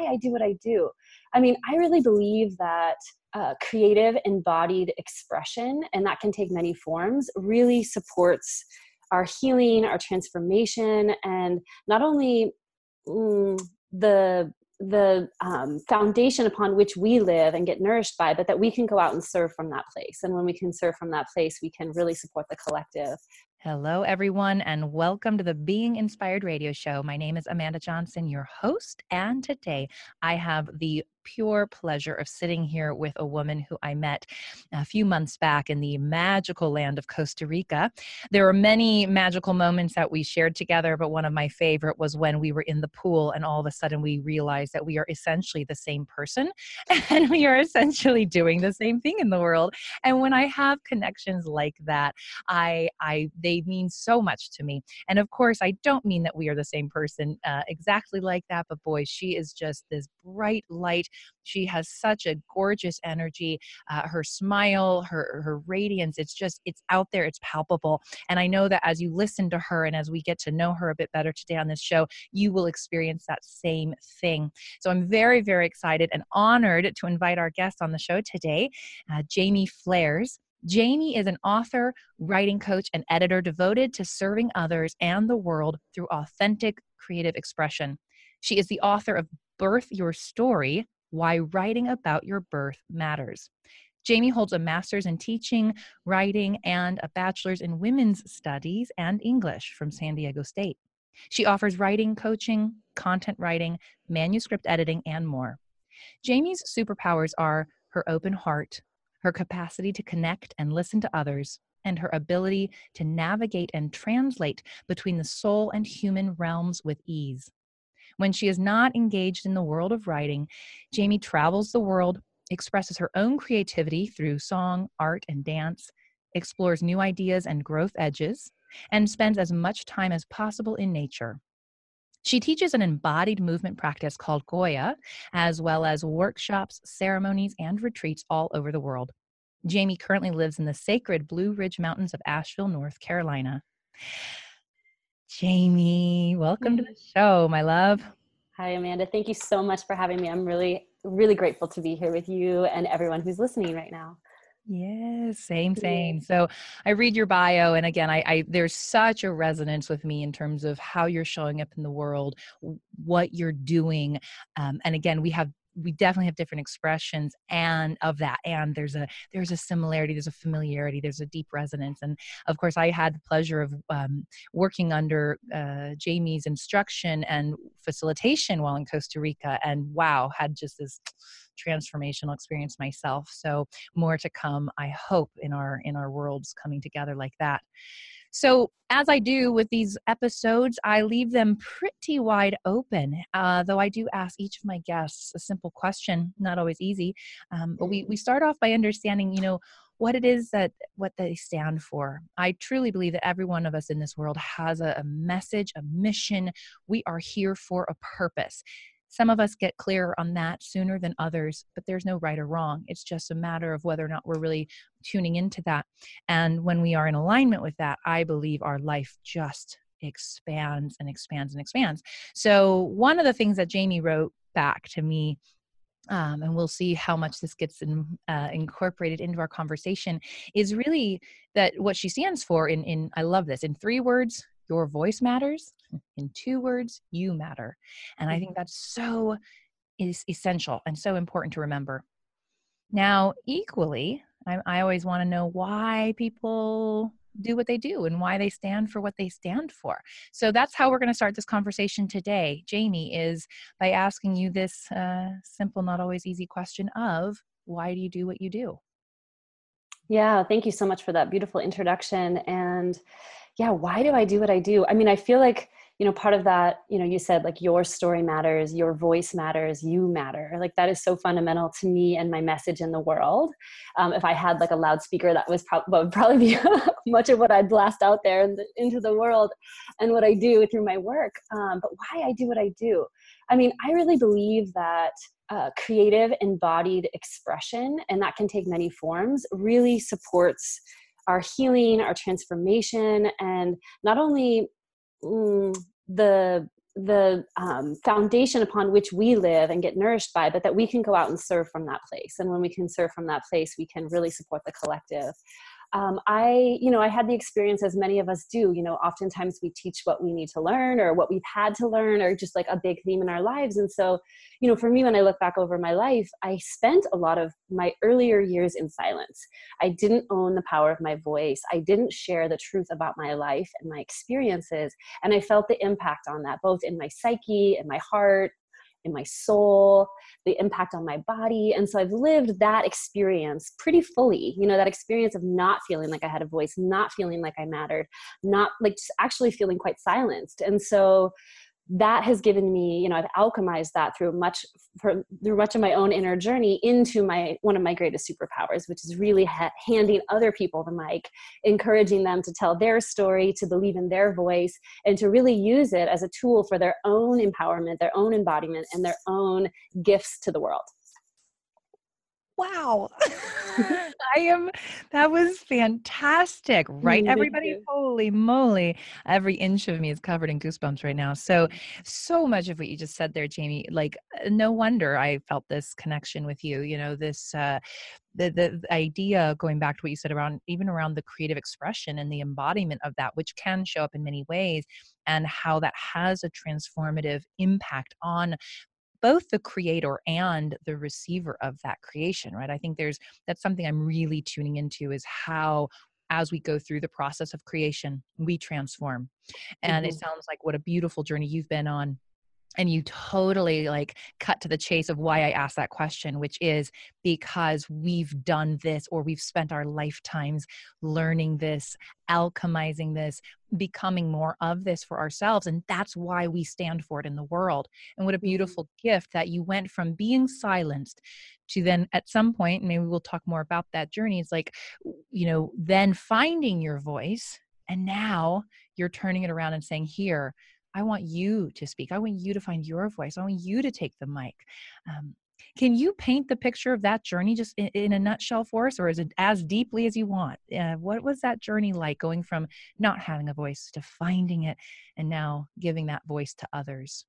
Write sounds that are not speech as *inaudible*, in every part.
why I do what I do. I mean, I really believe that uh, creative embodied expression, and that can take many forms, really supports our healing, our transformation, and not only mm, the the um, foundation upon which we live and get nourished by, but that we can go out and serve from that place. And when we can serve from that place, we can really support the collective. Hello, everyone, and welcome to the Being Inspired Radio Show. My name is Amanda Johnson, your host, and today I have the pure pleasure of sitting here with a woman who I met a few months back in the magical land of Costa Rica. There were many magical moments that we shared together, but one of my favorite was when we were in the pool and all of a sudden we realized that we are essentially the same person *laughs* and we are essentially doing the same thing in the world. And when I have connections like that, I, I, they mean so much to me. And of course, I don't mean that we are the same person uh, exactly like that, but boy, she is just this bright light she has such a gorgeous energy. Uh, her smile, her her radiance, it's just it's out there, it's palpable. And I know that as you listen to her and as we get to know her a bit better today on this show, you will experience that same thing. So I'm very very excited and honored to invite our guest on the show today, uh, Jamie Flares. Jamie is an author, writing coach, and editor devoted to serving others and the world through authentic creative expression. She is the author of Birth Your Story why Writing About Your Birth Matters. Jamie holds a master's in teaching, writing, and a bachelor's in women's studies and English from San Diego State. She offers writing coaching, content writing, manuscript editing, and more. Jamie's superpowers are her open heart, her capacity to connect and listen to others, and her ability to navigate and translate between the soul and human realms with ease. When she is not engaged in the world of writing, Jamie travels the world, expresses her own creativity through song, art, and dance, explores new ideas and growth edges, and spends as much time as possible in nature. She teaches an embodied movement practice called Qoya, as well as workshops, ceremonies, and retreats all over the world. Jamie currently lives in the sacred Blue Ridge Mountains of Asheville, North Carolina. Jamie, welcome to the show, my love. Hi, Amanda. Thank you so much for having me. I'm really, really grateful to be here with you and everyone who's listening right now. Yes, same, same. So I read your bio, and again, I, I, there's such a resonance with me in terms of how you're showing up in the world, what you're doing, um, and again, we have we definitely have different expressions and of that and there's a there's a similarity there's a familiarity there's a deep resonance and of course i had the pleasure of um, working under uh, jamie's instruction and facilitation while in costa rica and wow had just this transformational experience myself so more to come i hope in our in our worlds coming together like that so, as I do with these episodes, I leave them pretty wide open, uh, though I do ask each of my guests a simple question, not always easy. Um, but we, we start off by understanding, you know, what it is that what they stand for. I truly believe that every one of us in this world has a, a message, a mission. We are here for a purpose. Some of us get clearer on that sooner than others, but there's no right or wrong. It's just a matter of whether or not we're really tuning into that. And when we are in alignment with that, I believe our life just expands and expands and expands. So, one of the things that Jamie wrote back to me um, and we'll see how much this gets in, uh, incorporated into our conversation is really that what she stands for in in i love this in three words your voice matters in two words you matter. And i think mm-hmm. that's so is essential and so important to remember. Now equally i, I always want to know why people do what they do and why they stand for what they stand for. So that's how we're going to start this conversation today jamie is by asking you this uh, simple not always easy question of why do you do what you do? Yeah thank you so much for that beautiful introduction and yeah why do i do what i do? I mean i feel like you know part of that you know you said like your story matters your voice matters you matter. Like that is so fundamental to me and my message in the world. Um, if i had like a loudspeaker that was pro- would probably be *laughs* much of what i'd blast out there the, into the world and what i do through my work. Um, but why i do what i do? I mean i really believe that uh, creative embodied expression and that can take many forms really supports our healing our transformation and not only mm, the the um, foundation upon which we live and get nourished by, but that we can go out and serve from that place. And when we can serve from that place, we can really support the collective um, I, you know, I had the experience as many of us do. You know, oftentimes we teach what we need to learn or what we've had to learn or just like a big theme in our lives. And so, you know, for me, when I look back over my life, I spent a lot of my earlier years in silence. I didn't own the power of my voice. I didn't share the truth about my life and my experiences. And I felt the impact on that, both in my psyche and my heart in my soul, the impact on my body. And so I've lived that experience pretty fully, you know, that experience of not feeling like I had a voice, not feeling like I mattered, not like just actually feeling quite silenced. And so that has given me you know i've alchemized that through much for, through much of my own inner journey into my one of my greatest superpowers which is really ha- handing other people the mic encouraging them to tell their story to believe in their voice and to really use it as a tool for their own empowerment their own embodiment and their own gifts to the world wow. *laughs* *laughs* I am that was fantastic right everybody? holy moly every inch of me is covered in goosebumps right now. So so much of what you just said there jamie like uh, no wonder i felt this connection with you you know this uh the, the idea going back to what you said around even around the creative expression and the embodiment of that which can show up in many ways and how that has a transformative impact on both the creator and the receiver of that creation right? I think there's that's something i'm really tuning into is how as we go through the process of creation we transform. And mm-hmm. it sounds like what a beautiful journey you've been on and you totally like cut to the chase of why I asked that question, which is because we've done this or we've spent our lifetimes learning this, alchemizing this, becoming more of this for ourselves. And that's why we stand for it in the world. And what a mm-hmm. beautiful gift that you went from being silenced to then at some point, maybe we'll talk more about that journey. It's like, you know, then finding your voice. And now you're turning it around and saying, here, I want you to speak. I want you to find your voice. I want you to take the mic. Um, can you paint the picture of that journey just in, in, a nutshell for us, or is it as deeply as you want? Uh, what was that journey like going from not having a voice to finding it and now giving that voice to others?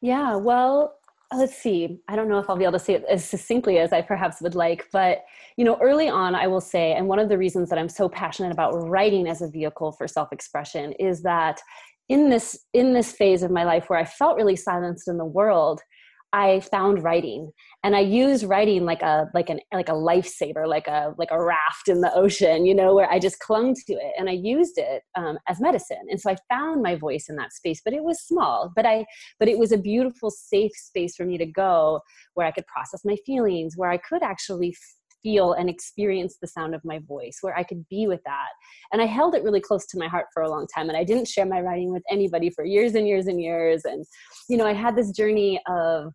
Yeah, well, let's see i don't know if i'll be able to say it as succinctly as i perhaps would like but you know early on i will say and one of the reasons that i'm so passionate about writing as a vehicle for self-expression is that in this in this phase of my life where i felt really silenced in the world i found writing. And i use writing like a like an like a lifesaver like a like a raft in the ocean you know where i just clung to it and i used it um, as medicine. And so i found my voice in that space but it was small but i but it was a beautiful safe space for me to go where i could process my feelings where i could actually feel and experience the sound of my voice, where I could be with that. And I held it really close to my heart for a long time. And I didn't share my writing with anybody for years and years and years. And, you know, I had this journey of,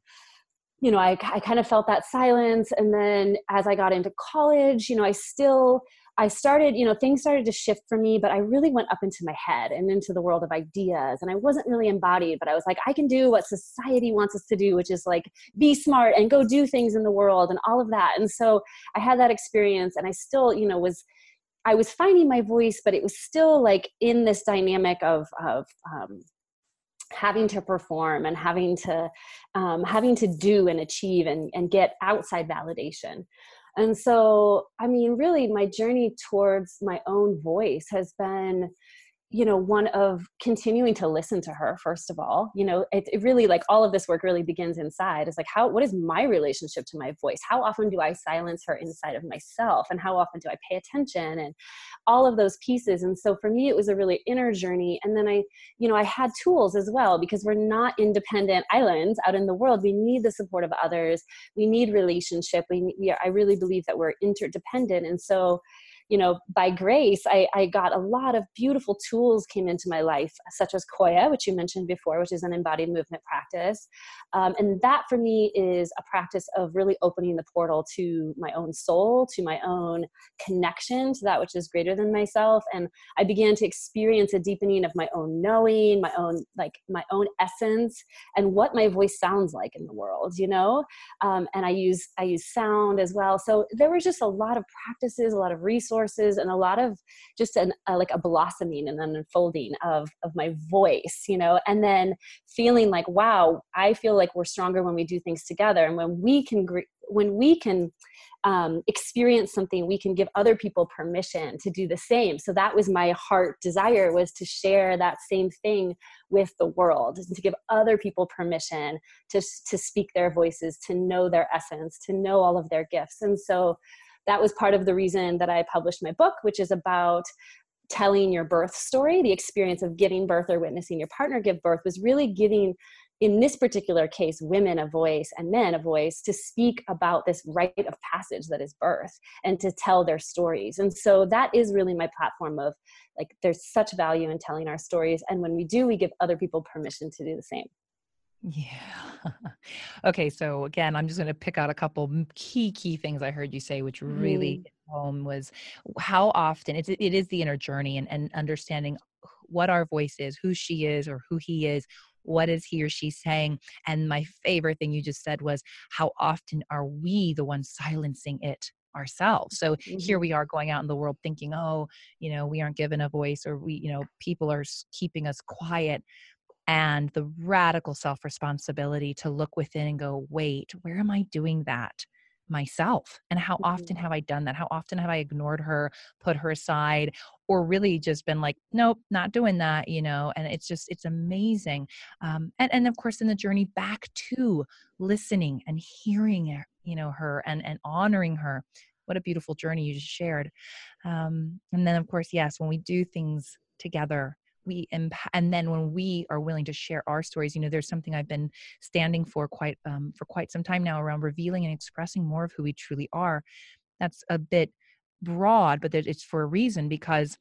you know, I, I kind of felt that silence. And then as I got into college, you know, I still I started, you know, things started to shift for me, but I really went up into my head and into the world of ideas. And I wasn't really embodied, but I was like, I can do what society wants us to do, which is like be smart and go do things in the world and all of that. And so I had that experience and I still, you know, was I was finding my voice, but it was still like in this dynamic of of um, having to perform and having to um, having to do and achieve and, and get outside validation and so, I mean, really, my journey towards my own voice has been you know one of continuing to listen to her first of all you know it, it, really like all of this work really begins inside. It's like how what is my relationship to my voice? How often do i silence her inside of myself? And how often do i pay attention? And all of those pieces. And so for me it was a really inner journey. And then i you know i had tools as well because we're not independent islands out in the world. We need the support of others. We need relationship. We, we i really believe that we're interdependent. And so you know, by grace, I, I got a lot of beautiful tools came into my life, such as Qoya, which you mentioned before, which is an embodied movement practice. Um, and that for me is a practice of really opening the portal to my own soul, to my own connection to that which is greater than myself. And I began to experience a deepening of my own knowing, my own, like my own essence and what my voice sounds like in the world, you know? Um, and I use, I use sound as well. So there was just a lot of practices, a lot of resources resources and a lot of just an, a, like a blossoming and an unfolding of of my voice you know and then feeling like wow i feel like we're stronger when we do things together. And when we can when we can um, experience something we can give other people permission to do the same. So that was my heart desire was to share that same thing with the world and to give other people permission to, to speak their voices to know their essence to know all of their gifts. And so that was part of the reason that i published my book which is about telling your birth story the experience of giving birth or witnessing your partner give birth was really giving in this particular case, women a voice and men a voice to speak about this rite of passage that is birth and to tell their stories. And so that is really my platform of like, there's such value in telling our stories. And when we do, we give other people permission to do the same. Yeah. *laughs* okay. So again, I'm just going to pick out a couple key, key things I heard you say, which really mm. home was how often it's, it is the inner journey and, and understanding what our voice is, who she is or who he is, what is he or she saying? And my favorite thing you just said was, how often are we the ones silencing it? ourselves. So mm-hmm. here we are going out in the world thinking, oh, you know, we aren't given a voice or we, you know, people are keeping us quiet. And the radical self responsibility to look within and go, wait, where am I doing that? myself and how often mm-hmm. have i done that how often have i ignored her put her aside or really just been like nope not doing that you know and it's just it's amazing um, and and of course in the journey back to listening and hearing you know her and and honoring her what a beautiful journey you just shared um, and then of course yes when we do things together we impact and then when we are willing to share our stories you know there's something i've been standing for quite um, for quite some time now around revealing and expressing more of who we truly are. That's a bit broad but it's for a reason because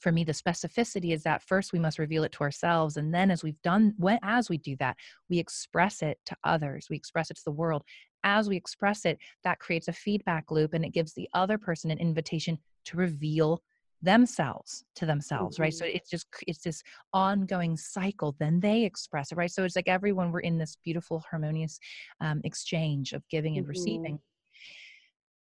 for me the specificity is that first we must reveal it to ourselves and then as we've done when as we do that we express it to others we express it to the world. As we express it that creates a feedback loop and it gives the other person an invitation to reveal themselves to themselves right so mm-hmm. it's just it's this ongoing cycle then they express it right so it's like everyone we're in this beautiful harmonious um, exchange of giving and mm-hmm. receiving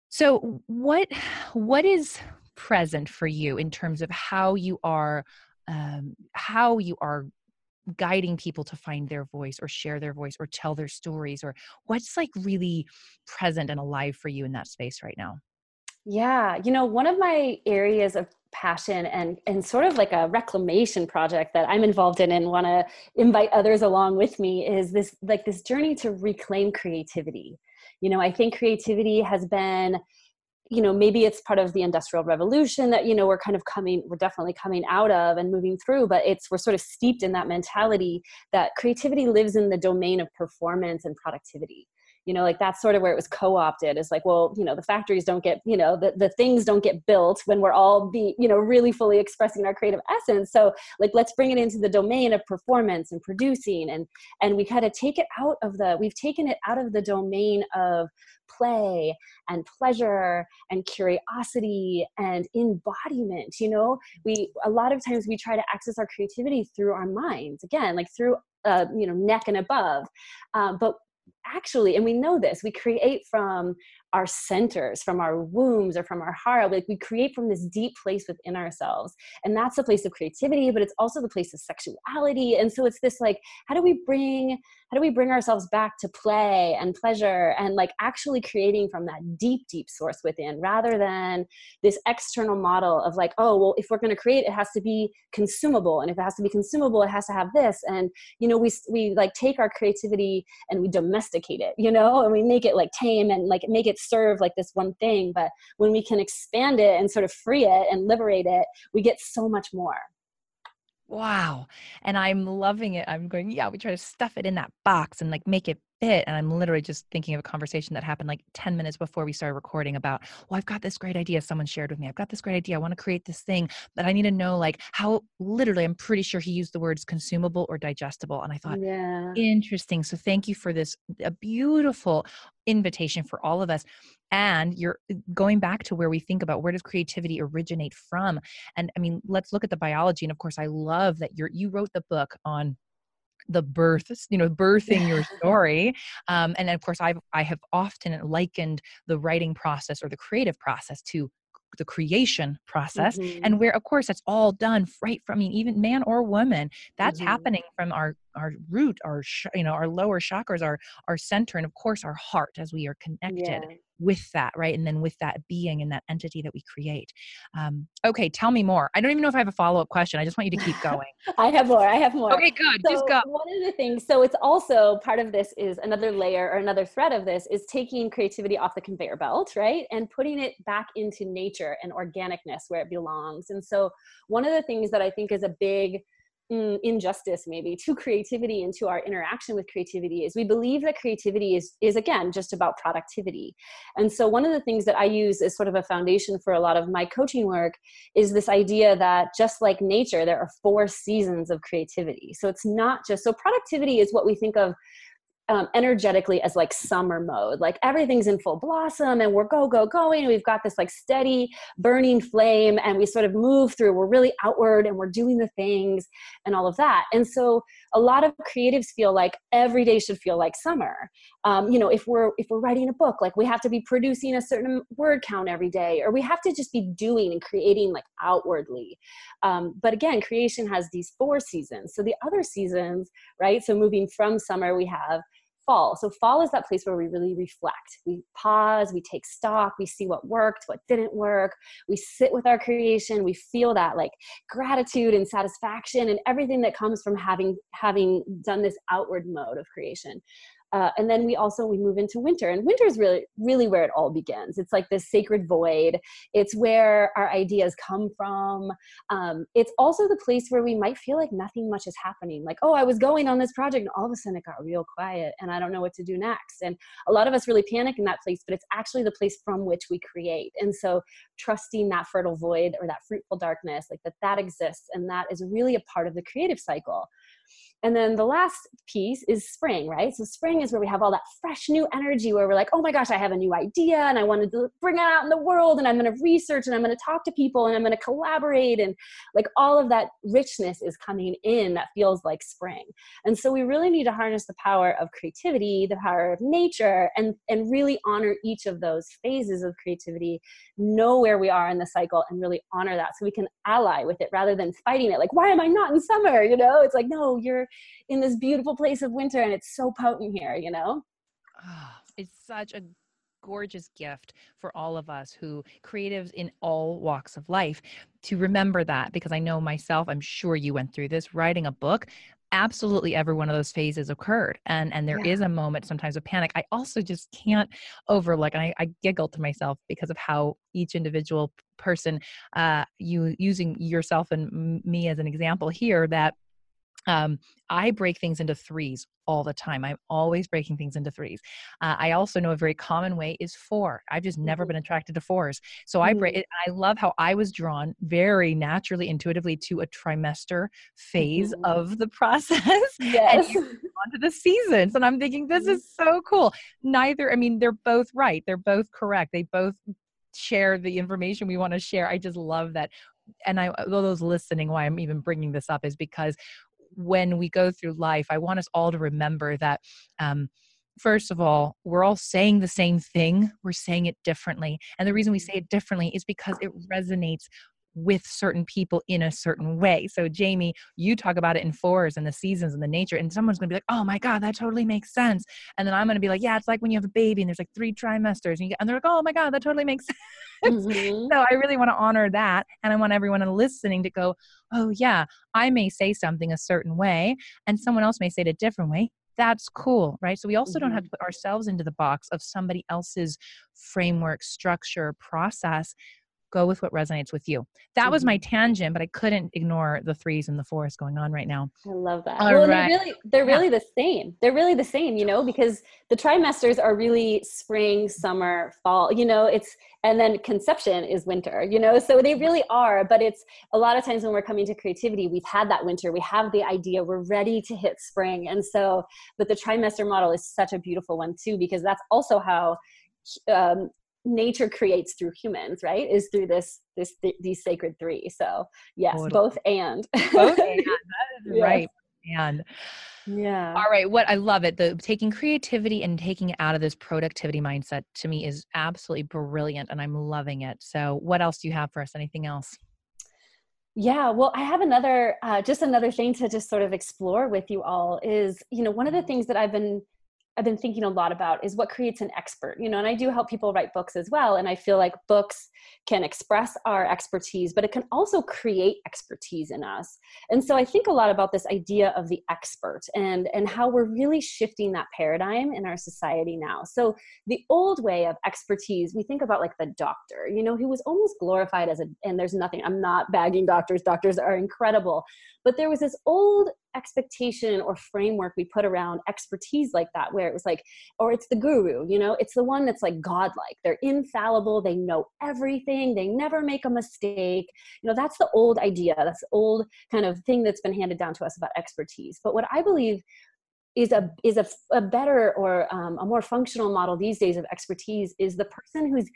so what what is present for you in terms of how you are um, how you are guiding people to find their voice or share their voice or tell their stories or what's like really present and alive for you in that space right now yeah, you know, one of my areas of passion and and sort of like a reclamation project that I'm involved in and want to invite others along with me is this like this journey to reclaim creativity. You know, I think creativity has been you know maybe it's part of the industrial revolution that you know we're kind of coming we're definitely coming out of and moving through but it's we're sort of steeped in that mentality that creativity lives in the domain of performance and productivity you know like that's sort of where it was co-opted is like well you know the factories don't get you know the, the things don't get built when we're all be you know really fully expressing our creative essence. So like let's bring it into the domain of performance and producing and and we kind of take it out of the we've taken it out of the domain of play and pleasure and curiosity and embodiment you know? We a lot of times we try to access our creativity through our minds again like through uh, you know neck and above um, but actually and we know this we create from our centers from our wombs or from our heart like we create from this deep place within ourselves. And that's the place of creativity but it's also the place of sexuality. And so it's this like how do we bring how do we bring ourselves back to play and pleasure and like actually creating from that deep deep source within rather than this external model of like oh well if we're going to create it has to be consumable. And if it has to be consumable it has to have this. And you know we we like take our creativity and we domesticate it you know? And we make it like tame and like make it serve like this one thing but when we can expand it and sort of free it and liberate it we get so much more. Wow. And i'm loving it. I'm going yeah we try to stuff it in that box and like make it fit and i'm literally just thinking of a conversation that happened like 10 minutes before we started recording about well i've got this great idea someone shared with me. I've got this great idea. I want to create this thing but i need to know like how literally i'm pretty sure he used the words consumable or digestible and i thought yeah. Interesting so thank you for this a beautiful invitation for all of us and you're uh, going back to where we think about where does creativity originate from and i mean let's look at the biology and of course i love that you're you wrote the book on the birth you know birthing your *laughs* story um, and of course i've i have often likened the writing process or the creative process to the creation process mm-hmm. and where of course that's all done right from I mean even man or woman that's mm-hmm. happening from our our root our sh- you know our lower chakras our our center and of course our heart as we are connected yeah. with that right and then with that being and that entity that we create. Um, okay tell me more. I don't even know if i have a follow-up question. I just want you to keep going. *laughs* I have more i have more. Okay good. So just go. one of the things so it's also part of this is another layer or another thread of this is taking creativity off the conveyor belt right and putting it back into nature and organicness where it belongs. And so one of the things that i think is a big Mm, injustice maybe to creativity and to our interaction with creativity is we believe that creativity is is again just about productivity. And so one of the things that i use as sort of a foundation for a lot of my coaching work is this idea that just like nature there are four seasons of creativity. So it's not just so productivity is what we think of um, energetically as like summer mode. Like everything's in full blossom and we're go go going we've got this like steady burning flame and we sort of move through. We're really outward and we're doing the things and all of that. And so a lot of creatives feel like every day should feel like summer. Um, you know if we're if we're writing a book like we have to be producing a certain word count every day or we have to just be doing and creating like outwardly. Um, but again creation has these four seasons. So the other seasons right so moving from summer we have fall. So fall is that place where we really reflect. We pause, we take stock, we see what worked, what didn't work. We sit with our creation, we feel that like gratitude and satisfaction and everything that comes from having having done this outward mode of creation. Uh, and then we also we move into winter and winter is really really where it all begins. It's like this sacred void. It's where our ideas come from. Um, it's also the place where we might feel like nothing much is happening. Like oh i was going on this project and all of a sudden it got real quiet and i don't know what to do next. And a lot of us really panic in that place but it's actually the place from which we create. And so trusting that fertile void or that fruitful darkness like that that exists and that is really a part of the creative cycle and then the last piece is spring, right? So spring is where we have all that fresh new energy where we're like, oh my gosh, I have a new idea and I want to bring it out in the world and I'm going to research and I'm going to talk to people and I'm going to collaborate. And like all of that richness is coming in that feels like spring. And so we really need to harness the power of creativity, the power of nature, and, and really honor each of those phases of creativity, know where we are in the cycle and really honor that so we can ally with it rather than fighting it. Like, why am I not in summer? You know, it's like, no, you're in this beautiful place of winter and it's so potent here, you know? Oh, it's such a gorgeous gift for all of us who creatives in all walks of life to remember that because I know myself, I'm sure you went through this writing a book absolutely every one of those phases occurred and and there yeah. is a moment sometimes of panic i also just can't over like I, I giggle to myself because of how each individual person uh you using yourself and me as an example here that um, I break things into threes all the time. I'm always breaking things into threes. Uh, I also know a very common way is four. I've just never mm-hmm. been attracted to fours. So I break. Mm-hmm. I love how I was drawn very naturally, intuitively to a trimester phase mm-hmm. of the *laughs* process. Yes. and onto the seasons, and I'm thinking this mm-hmm. is so cool. Neither. I mean, they're both right. They're both correct. They both share the information we want to share. I just love that and I, those listening, why I'm even bringing this up is because when we go through life, I want us all to remember that. Um, first of all, we're all saying the same thing, we're saying it differently. And the reason we say it differently is because it resonates with certain people in a certain way. So, Jamie, you talk about it in fours and the seasons and the nature, and someone's gonna be like, oh my God, that totally makes sense. And then I'm gonna be like, yeah, it's like when you have a baby and there's like three trimesters, and, get, and they're like, oh my God, that totally makes *laughs* sense. Mm-hmm. so, I really wanna honor that. And I want everyone listening to go, oh yeah, I may say something a certain way, and someone else may say it a different way that's cool, right? So we also don't have mm-hmm. to put ourselves into the box of somebody else's framework, structure, process go with what resonates with you. That was my mm-hmm. tangent, but I couldn't ignore the threes and the fours going on right now. I love that. All well, right. they're really they're really yeah. the same. They're really the same, you know, because the trimesters are really spring, summer, fall, you know, it's and then conception is winter, you know. So they really are, but it's a lot of times when we're coming to creativity, we've had that winter, we have the idea, we're ready to hit spring. And so but the trimester model is such a beautiful one too because that's also how um, nature creates through humans right is through this this th- these sacred three so yes totally. both and both and. *laughs* yeah. right man. Yeah. All right. What I love it. The taking creativity and taking it out of this productivity mindset to me is absolutely brilliant and I'm loving it. So what else do you have for us? Anything else? Yeah, well, I have another, uh, just another thing to just sort of explore with you all is, you know, one of the mm-hmm. things that I've been I've been thinking a lot about is what creates an expert, you know, and I do help people write books as well. And I feel like books can express our expertise, but it can also create expertise in us. And so I think a lot about this idea of the expert and, and how we're really shifting that paradigm in our society now. So the old way of expertise, we think about like the doctor, you know, who was almost glorified as a, and there's nothing, I'm not bagging doctors, doctors are incredible, but there was this old expectation or framework we put around expertise like that, where it was like, or it's the guru, you know, it's the one that's like godlike. They're infallible, they know everything, they never make a mistake. You know, that's the old idea, that's the old kind of thing that's been handed down to us about expertise. But what I believe is a is a, a better or um, a more functional model these days of expertise is the person who's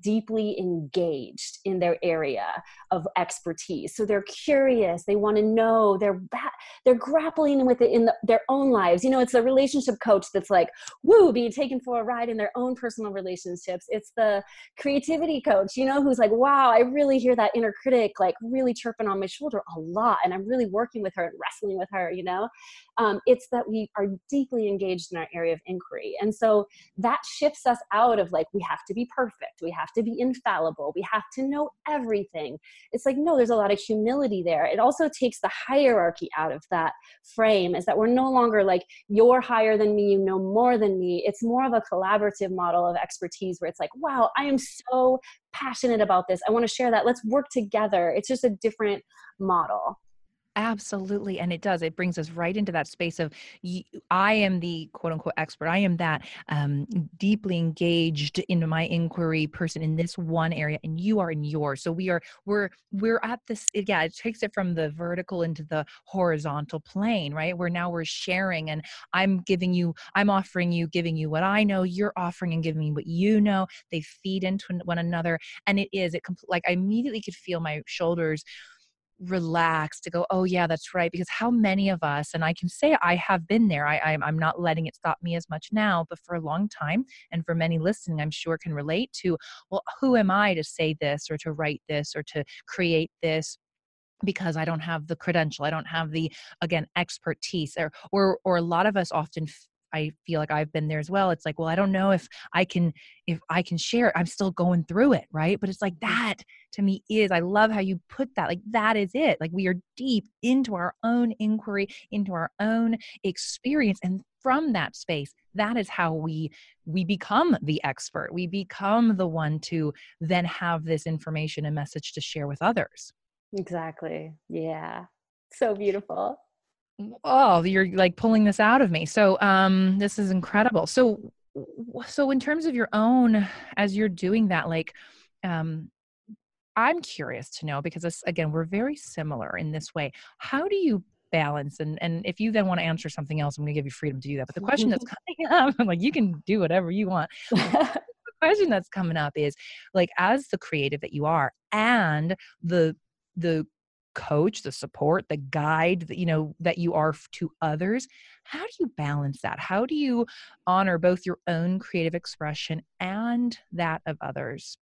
deeply engaged in their area of expertise. So they're curious. They want to know. They're they're grappling with it in the, their own lives. You know it's the relationship coach that's like woo being taken for a ride in their own personal relationships. It's the creativity coach you know who's like wow i really hear that inner critic like really chirping on my shoulder a lot and i'm really working with her and wrestling with her you know? Um, it's that we are deeply engaged in our area of inquiry. And so that shifts us out of like, we have to be perfect, we have to be infallible, we have to know everything. It's like, no, there's a lot of humility there. It also takes the hierarchy out of that frame, is that we're no longer like, you're higher than me, you know more than me. It's more of a collaborative model of expertise where it's like, wow, I am so passionate about this. I want to share that. Let's work together. It's just a different model. Absolutely. And it does. It brings us right into that space of I am the quote unquote expert. I am that um, deeply engaged in my inquiry person in this one area, and you are in yours. So we are, we're, we're at this, yeah, it takes it from the vertical into the horizontal plane, right? Where now we're sharing and I'm giving you, I'm offering you, giving you what I know, you're offering and giving me what you know. They feed into one another. And it is, it like I immediately could feel my shoulders relax to go oh yeah that's right because how many of us and i can say i have been there I, i'm not letting it stop me as much now but for a long time and for many listening i'm sure can relate to well who am i to say this or to write this or to create this because I don't have the credential, I don't have the again expertise, or or or a lot of us often I feel like I've been there as well. It's like, well, I don't know if I can if I can share it. I'm still going through it, right? But it's like mm. that to me is I love how you put that. Like that is it. Like we are deep into our own inquiry, into our own experience and from that space, that is how we we become the expert. We become the one to then have this information and message to share with others. Exactly. Yeah. So beautiful oh you're like pulling this out of me. So um this is incredible. So so in terms of your own as you're doing that like um i'm curious to know because this again we're very similar in this way. How do you balance and and if you then want to answer something else i'm going to give you freedom to do that. But the question that's *laughs* coming up i'm like you can do whatever you want. *laughs* The question that's coming up is like as the creative that you are and the the coach the support the guide that you know that you are to others how do you balance that how do you honor both your own creative expression and that of others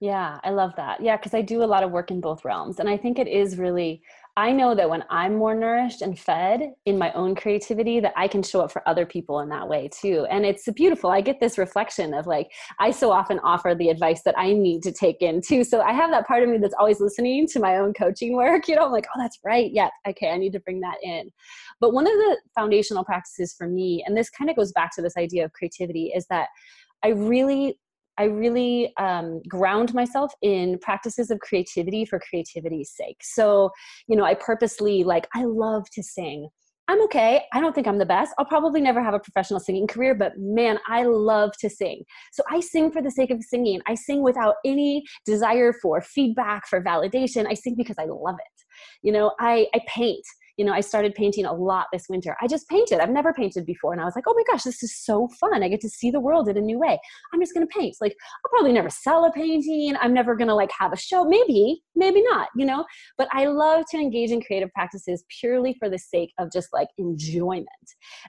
yeah, I love that. Yeah, because I do a lot of work in both realms. And I think it is really, I know that when I'm more nourished and fed in my own creativity, that I can show up for other people in that way too. And it's beautiful. I get this reflection of like, I so often offer the advice that I need to take in too. So I have that part of me that's always listening to my own coaching work. *laughs* You know, I'm like, oh, that's right. Yeah, okay, I need to bring that in. But one of the foundational practices for me, and this kind of goes back to this idea of creativity, is that I really I really um, ground myself in practices of creativity for creativity's sake. So, you know, I purposely like, I love to sing. I'm okay. I don't think I'm the best. I'll probably never have a professional singing career, but man, I love to sing. So I sing for the sake of singing. I sing without any desire for feedback, for validation. I sing because I love it. You know, I, I paint you know, I started painting a lot this winter. I just painted. I've never painted before. And I was like, oh my gosh, this is so fun. I get to see the world in a new way. I'm just going to paint. Like, I'll probably never sell a painting. I'm never going to like have a show. Maybe, maybe not, you know, but I love to engage in creative practices purely for the sake of just like enjoyment.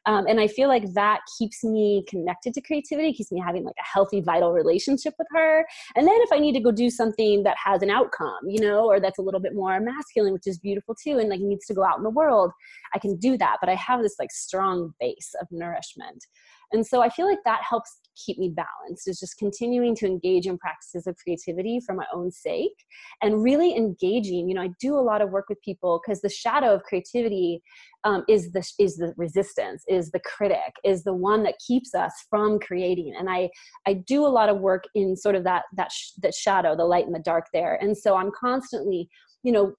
Um, and I feel like that keeps me connected to creativity, keeps me having like a healthy, vital relationship with her. And then if I need to go do something that has an outcome, you know, or that's a little bit more masculine, which is beautiful too, and like needs to go out in the world, I can do that. But I have this like strong base of nourishment. And so I feel like that helps keep me balanced is just continuing to engage in practices of creativity for my own sake and really engaging you know i do a lot of work with people because the shadow of creativity um, is the is the resistance is the critic is the one that keeps us from creating and i i do a lot of work in sort of that that sh- that shadow the light and the dark there and so i'm constantly you know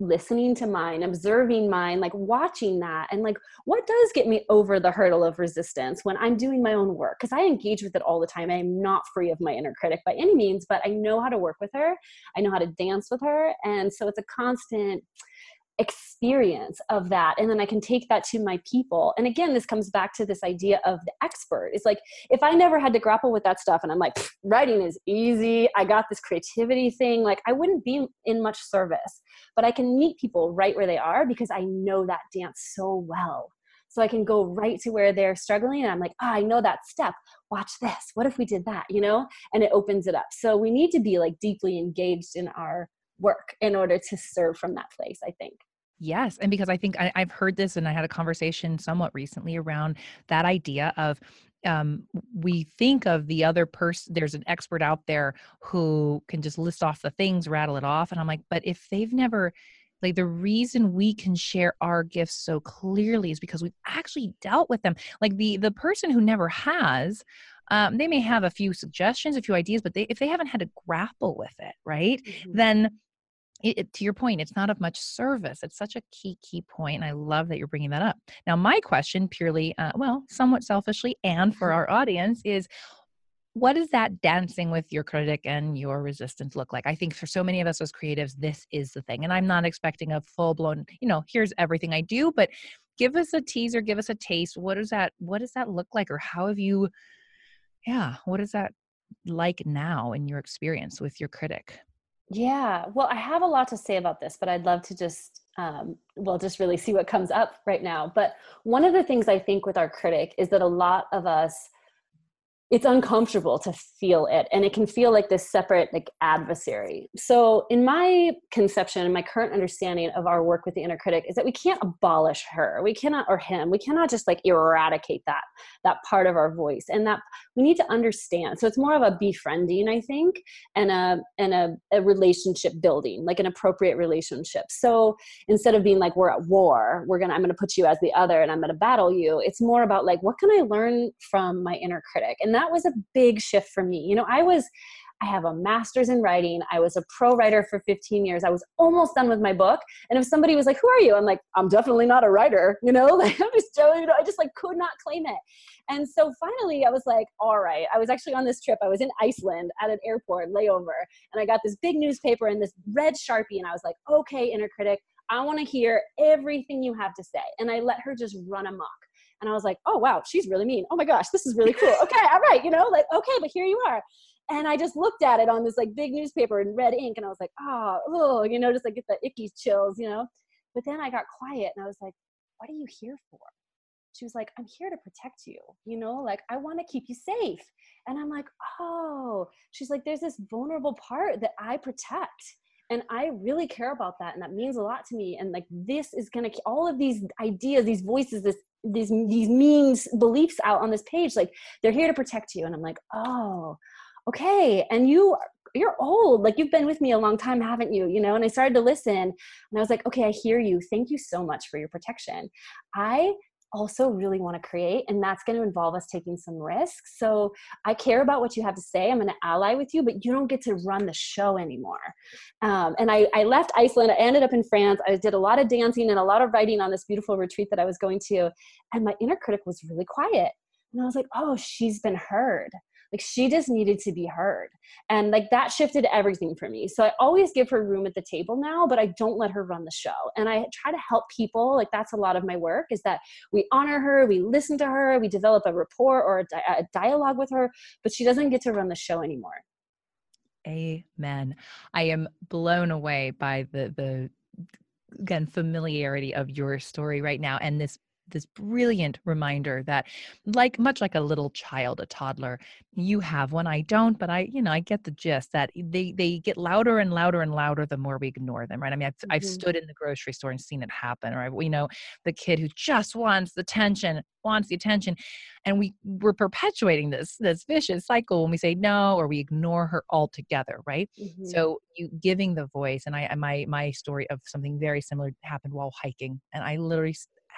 listening to mine, observing mine, like watching that, and like what does get me over the hurdle of resistance when I'm doing my own work? Because I engage with it all the time. I'm not free of my inner critic by any means, but I know how to work with her. I know how to dance with her. And so it's a constant experience of that and then i can take that to my people. And again this comes back to this idea of the expert. It's like if i never had to grapple with that stuff and i'm like writing is easy. I got this creativity thing like i wouldn't be in much service. But i can meet people right where they are because i know that dance so well. So i can go right to where they're struggling and i'm like oh, i know that step. Watch this. What if we did that? You know? And it opens it up. So we need to be like deeply engaged in our work in order to serve from that place i think Yes. And because I think I, have heard this and I had a conversation somewhat recently around that idea of um, we think of the other person, there's an expert out there who can just list off the things, rattle it off. And I'm like, but if they've never, like the reason we can share our gifts so clearly is because we've actually dealt with them. Like the the person who never has, um, they may have a few suggestions, a few ideas, but they if they haven't had to grapple with it, right, mm-hmm. then it, it, to your point, it's not of much service. It's such a key, key point, and I love that you're bringing that up. Now, my question, purely, uh, well, somewhat selfishly, and for *laughs* our audience, is what does that dancing with your critic and your resistance look like? I think for so many of us as creatives, this is the thing, and I'm not expecting a full blown, you know, here's everything I do, but give us a teaser, give us a taste. What does that, what does that look like, or how have you, yeah, what is that like now in your experience with your critic? Yeah, well, I have a lot to say about this, but I'd love to just, um, well, just really see what comes up right now. But one of the things I think with our critic is that a lot of us it's uncomfortable to feel it and it can feel like this separate like adversary. So in my conception and my current understanding of our work with the inner critic is that we can't abolish her. We cannot or him. We cannot just like eradicate that that part of our voice and that we need to understand. So it's more of a befriending i think and a and a, a relationship building like an appropriate relationship. So instead of being like we're at war. We're gonna i'm gonna put you as the other and i'm gonna battle you it's more about like what can i learn from my inner critic? And that was a big shift for me. You know, I was I have a master's in writing. I was a pro writer for 15 years. I was almost done with my book. And if somebody was like, Who are you? I'm like, I'm definitely not a writer, *laughs* you know, like I'm just you know, I just like could not claim it. And so finally I was like, all right. I was actually on this trip. I was in Iceland at an airport layover, and I got this big newspaper and this red Sharpie, and I was like, okay, inner critic, I want to hear everything you have to say. And I let her just run amok. And I was like, oh, wow, she's really mean. Oh my gosh, this is really cool. Okay, all right, you know, like, okay, but here you are. And I just looked at it on this like big newspaper in red ink and I was like, oh, oh, you know, just like get the icky chills, you know. But then I got quiet and I was like, what are you here for? She was like, I'm here to protect you, you know, like I want to keep you safe. And I'm like, oh, she's like, there's this vulnerable part that I protect and i really care about that and that means a lot to me and like this is to all of these ideas these voices this these these means beliefs out on this page like they're here to protect you. And i'm like oh okay. And you you're old. Like you've been with me a long time haven't you? You know and i started to listen. And i was like okay i hear you. Thank you so much for your protection. I also really want to create and that's going to involve us taking some risks. So i care about what you have to say i'm going to ally with you but you don't get to run the show anymore. Um, and I, I left iceland i ended up in france i did a lot of dancing and a lot of writing on this beautiful retreat that i was going to and my inner critic was really quiet. And i was like oh she's been heard like she just needed to be heard. And like that shifted everything for me. So i always give her room at the table now but i don't let her run the show. And i try to help people. Like that's a lot of my work is that we honor her we listen to her we develop a rapport or a, di- a dialogue with her but she doesn't get to run the show anymore. Amen. I am blown away by the the again familiarity of your story right now and this this brilliant reminder that like much like a little child a toddler you have one i don't but i you know i get the gist that they they get louder and louder and louder the more we ignore them right i mean i've, mm-hmm. I've stood in the grocery store and seen it happen or I, you know the kid who just wants the attention wants the attention and we we're perpetuating this this vicious cycle when we say no or we ignore her altogether right mm-hmm. so you giving the voice and i my my story of something very similar happened while hiking and i literally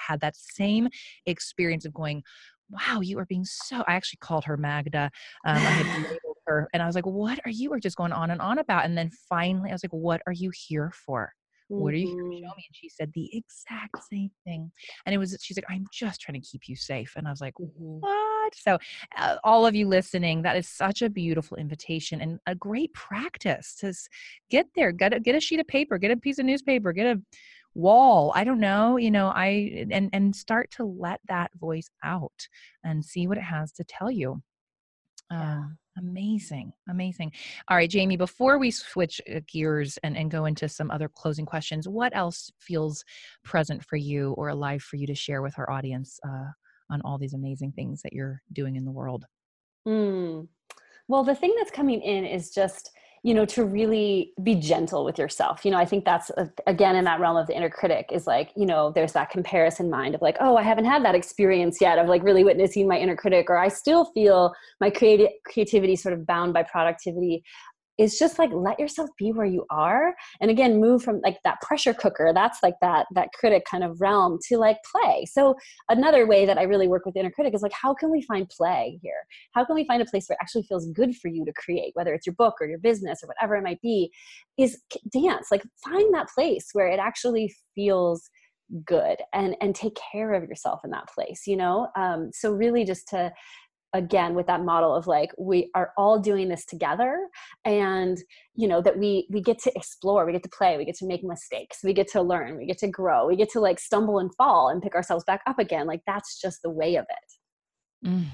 had that same experience of going, wow, you are being so. I actually called her Magda. Um, I had *sighs* labeled her, and I was like, what are you are just going on and on about? And then finally, I was like, what are you here for? What are you here to show mm-hmm. me? And she said the exact same thing. And it was, she's like, I'm just trying to keep you safe. And I was like, mm-hmm. what? So, uh, all of you listening, that is such a beautiful invitation and a great practice to get there, get a, get a sheet of paper, get a piece of newspaper, get a wall i don't know you know i and and start to let that voice out and see what it has to tell you yeah. Uh, amazing amazing all right jaime before we switch uh, gears and, and go into some other closing questions what else feels present for you or alive for you to share with our audience uh, on all these amazing things that you're doing in the world mm. well the thing that's coming in is just you know to really be gentle with yourself. You know i think that's a, again in that realm of the inner critic is like you know there's that comparison mind of like oh i haven't had that experience yet of like really witnessing my inner critic or i still feel my creati- creativity sort of bound by productivity is just like let yourself be where you are and again move from like that pressure cooker that's like that that critic kind of realm to like play. So another way that i really work with inner critic is like how can we find play here? How can we find a place where it actually feels good for you to create whether it's your book or your business or whatever it might be is dance. Like find that place where it actually feels good and and take care of yourself in that place you know? Um, so really just to again with that model of like we are all doing this together and you know that we we get to explore we get to play we get to make mistakes we get to learn we get to grow we get to like stumble and fall and pick ourselves back up again like that's just the way of it mm.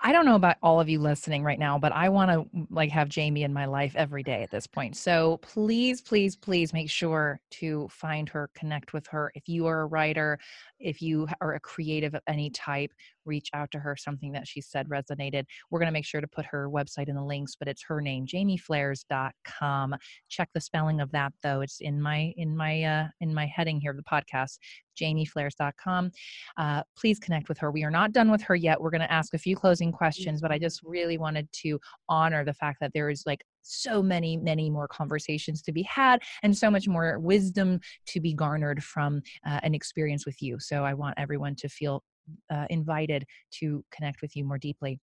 I don't know about all of you listening right now, but I want to like have Jaime in my life every day at this point. So please, please, please make sure to find her, connect with her. If you are a writer, if you are a creative of any type, reach out to her. Something that she said resonated. We're going to make sure to put her website in the links, but it's her name, jaimefleres.com. Check the spelling of that though. It's in my in my uh in my heading here of the podcast jaimefleres.com. Uh, please connect with her. We are not done with her yet. We're going to ask a few closing questions, but I just really wanted to honor the fact that there is like so many, many more conversations to be had and so much more wisdom to be garnered from uh, an experience with you. So I want everyone to feel uh, invited to connect with you more deeply.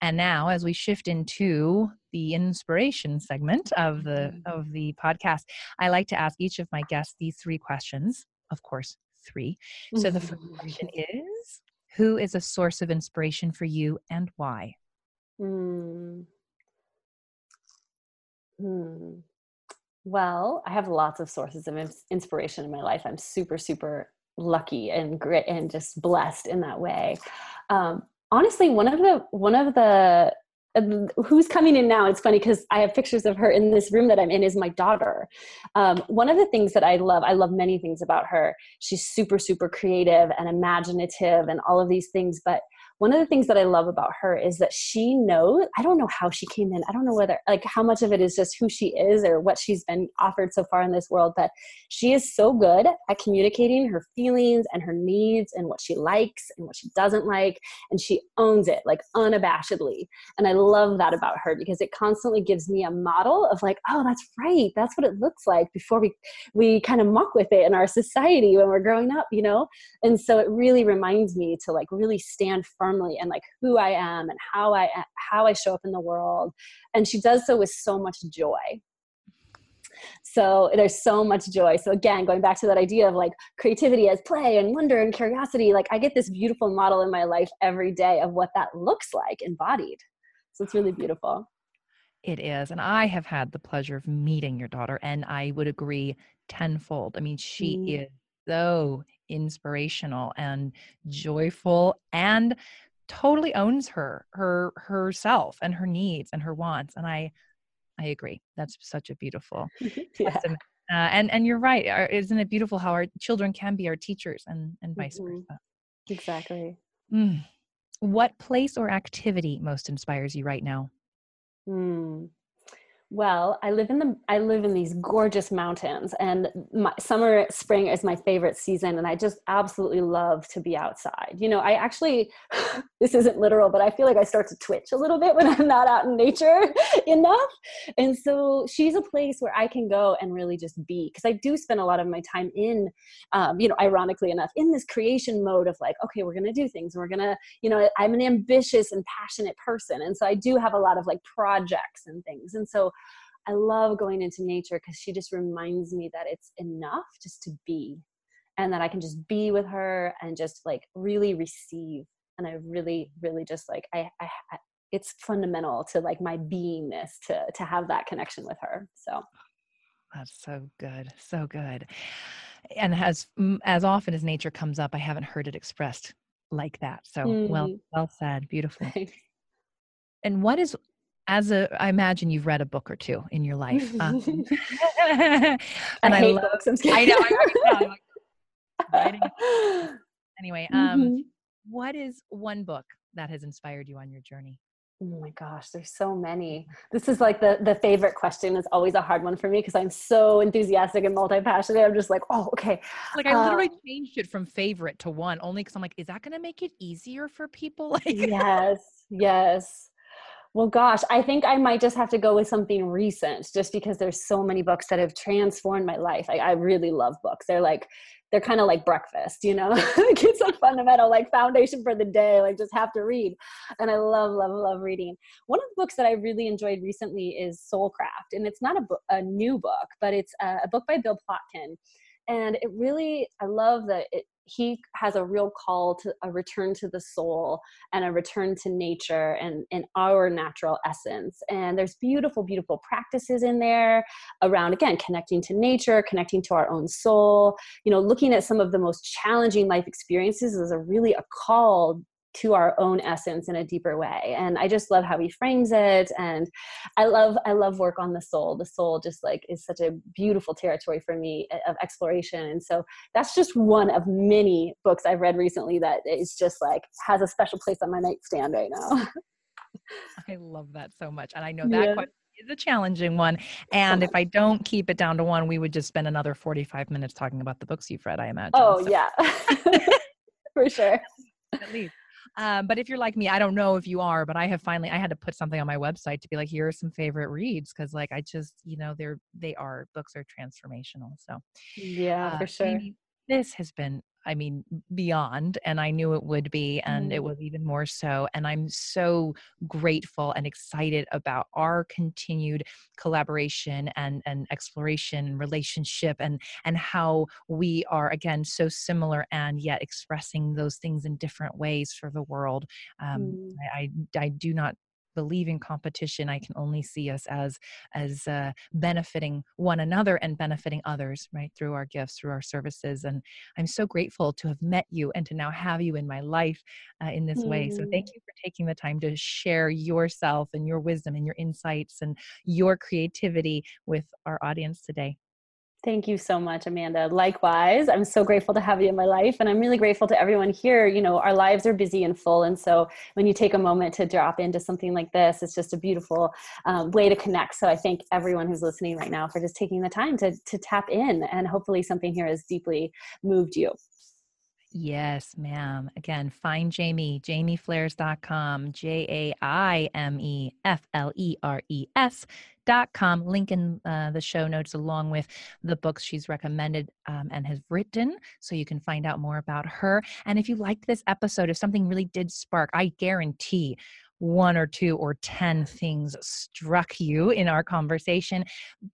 And now, as we shift into the inspiration segment of the mm-hmm. of the podcast, I like to ask each of my guests these three questions. Of course, three. So the first question is Who is a source of inspiration for you and why? Hmm. Hmm. Well, I have lots of sources of inspiration in my life. I'm super, super lucky and great and just blessed in that way. Um, honestly, one of the one of the who's coming in now? It's funny because i have pictures of her in this room that i'm in is my daughter. Um, one of the things that i love i love many things about her. She's super super creative and imaginative and all of these things but one of the things that I love about her is that she knows, I don't know how she came in. I don't know whether, like, how much of it is just who she is or what she's been offered so far in this world, but she is so good at communicating her feelings and her needs and what she likes and what she doesn't like. And she owns it, like, unabashedly. And I love that about her because it constantly gives me a model of, like, oh, that's right. That's what it looks like before we, we kind of muck with it in our society when we're growing up, you know? And so it really reminds me to, like, really stand firm firmly and like who I am and how I how I show up in the world and she does so with so much joy So there's so much joy. So again, going back to that idea of like creativity as play and wonder and curiosity, like I get this beautiful model in my life every day of what that looks like embodied. So it's really beautiful. It is. And I have had the pleasure of meeting your daughter, and I would agree tenfold. I mean, she mm. is so inspirational and joyful and totally owns her her herself and her needs and her wants and i i agree that's such a beautiful *laughs* yeah. Uh, and and you're right isn't it beautiful how our children can be our teachers and and vice mm-hmm. versa exactly mm. what place or activity most inspires you right now mm. Well, I live in the I live in these gorgeous mountains and my summer spring is my favorite season and I just absolutely love to be outside. You know, I actually *laughs* this isn't literal, but I feel like I start to twitch a little bit when I'm not out in nature *laughs* enough. And so she's a place where I can go and really just be because I do spend a lot of my time in um, you know, ironically enough, in this creation mode of like, okay, we're to do things. We're to, you know, I'm an ambitious and passionate person. And so I do have a lot of like projects and things. And so I love going into nature because she just reminds me that it's enough just to be and that I can just be with her and just like really receive. And I really, really just like, I, I, I it's fundamental to like my beingness to, to have that connection with her. So that's so good. So good. And as, as often as nature comes up, I haven't heard it expressed like that. So mm. well, well said. Beautiful. *laughs* and what is as a i imagine you've read a book or two in your life um, *laughs* *laughs* and i, I hate love, books i know I, I *laughs* anyway um mm-hmm. what is one book that has inspired you on your journey? Oh my gosh there's so many. This is like the the favorite question is always a hard one for me because i'm so enthusiastic and multi-passionate i'm just like oh okay. Like i literally uh, changed it from favorite to one only because i'm like is that going to make it easier for people? Like yes yes well, gosh, I think I might just have to go with something recent just because there's so many books that have transformed my life. I, I really love books. They're like, they're kind of like breakfast, you know? *laughs* it's a fundamental like foundation for the day, like just have to read. And I love, love, love reading. One of the books that I really enjoyed recently is Soulcraft. And it's not a, a new book, but it's a, a book by Bill Plotkin and it really i love that it he has a real call to a return to the soul and a return to nature and, and our natural essence. And there's beautiful, beautiful practices in there around, again, connecting to nature, connecting to our own soul, you know, looking at some of the most challenging life experiences is a really a call to our own essence in a deeper way and i just love how he frames it and i love i love work on the soul the soul just like is such a beautiful territory for me eh, of exploration and so that's just one of many books i've read recently that is just like has a special place on my nightstand right now i love that so much and i know that yeah. question is a challenging one. And if I don't keep it down to one, we would just spend another 45 minutes talking about the books you've read, I imagine. Oh, so. yeah. *laughs* For sure. At least. Um, but if you're like me, I don't know if you are, but I have finally I had to put something on my website to be like, here are some favorite reads because like I just you know they're they are books are transformational. So yeah, uh, for sure. Amy, this has been I mean, beyond, and I knew it would be, and it was even more so. And I'm so grateful and excited about our continued collaboration and, and exploration relationship and, and how we are, again, so similar and yet expressing those things in different ways for the world. Um, mm. I, I, I do not believe in competition i can only see us as as uh, benefiting one another and benefiting others right through our gifts through our services and i'm so grateful to have met you and to now have you in my life uh, in this mm. way so thank mm. you for taking the time to share yourself and your wisdom and your insights and your creativity with our audience today Thank you so much, Amanda. Likewise, I'm so grateful to have you in my life. And I'm really grateful to everyone here. You know, our lives are busy and full. And so when you take a moment to drop into something like this, it's just a beautiful um, way to connect. So I thank everyone who's listening right now for just taking the time to, to tap in. And hopefully something here has deeply moved you. Yes, ma'am. Again, find Jaime, jaimefleres.com, J A I M E F L E R E S com. Link in uh, the show notes along with the books she's recommended um, and has written, so you can find out more about her. And if you liked this episode, if something really did spark, I guarantee one or two or 10 things struck you in our conversation,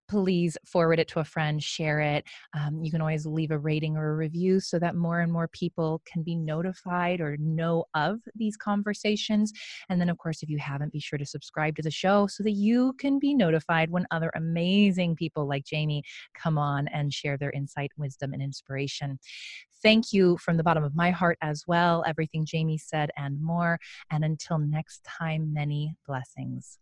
please forward it to a friend, share it. Um, you can always leave a rating or a review so that more and more people can be notified or know of these conversations. And then, of course, if you haven't, be sure to subscribe to the show so that you can be notified when other amazing people like Jaime come on and share their insight, wisdom, and inspiration. Thank you from the bottom of my heart as well, everything Jaime said and more. And until next time, many blessings.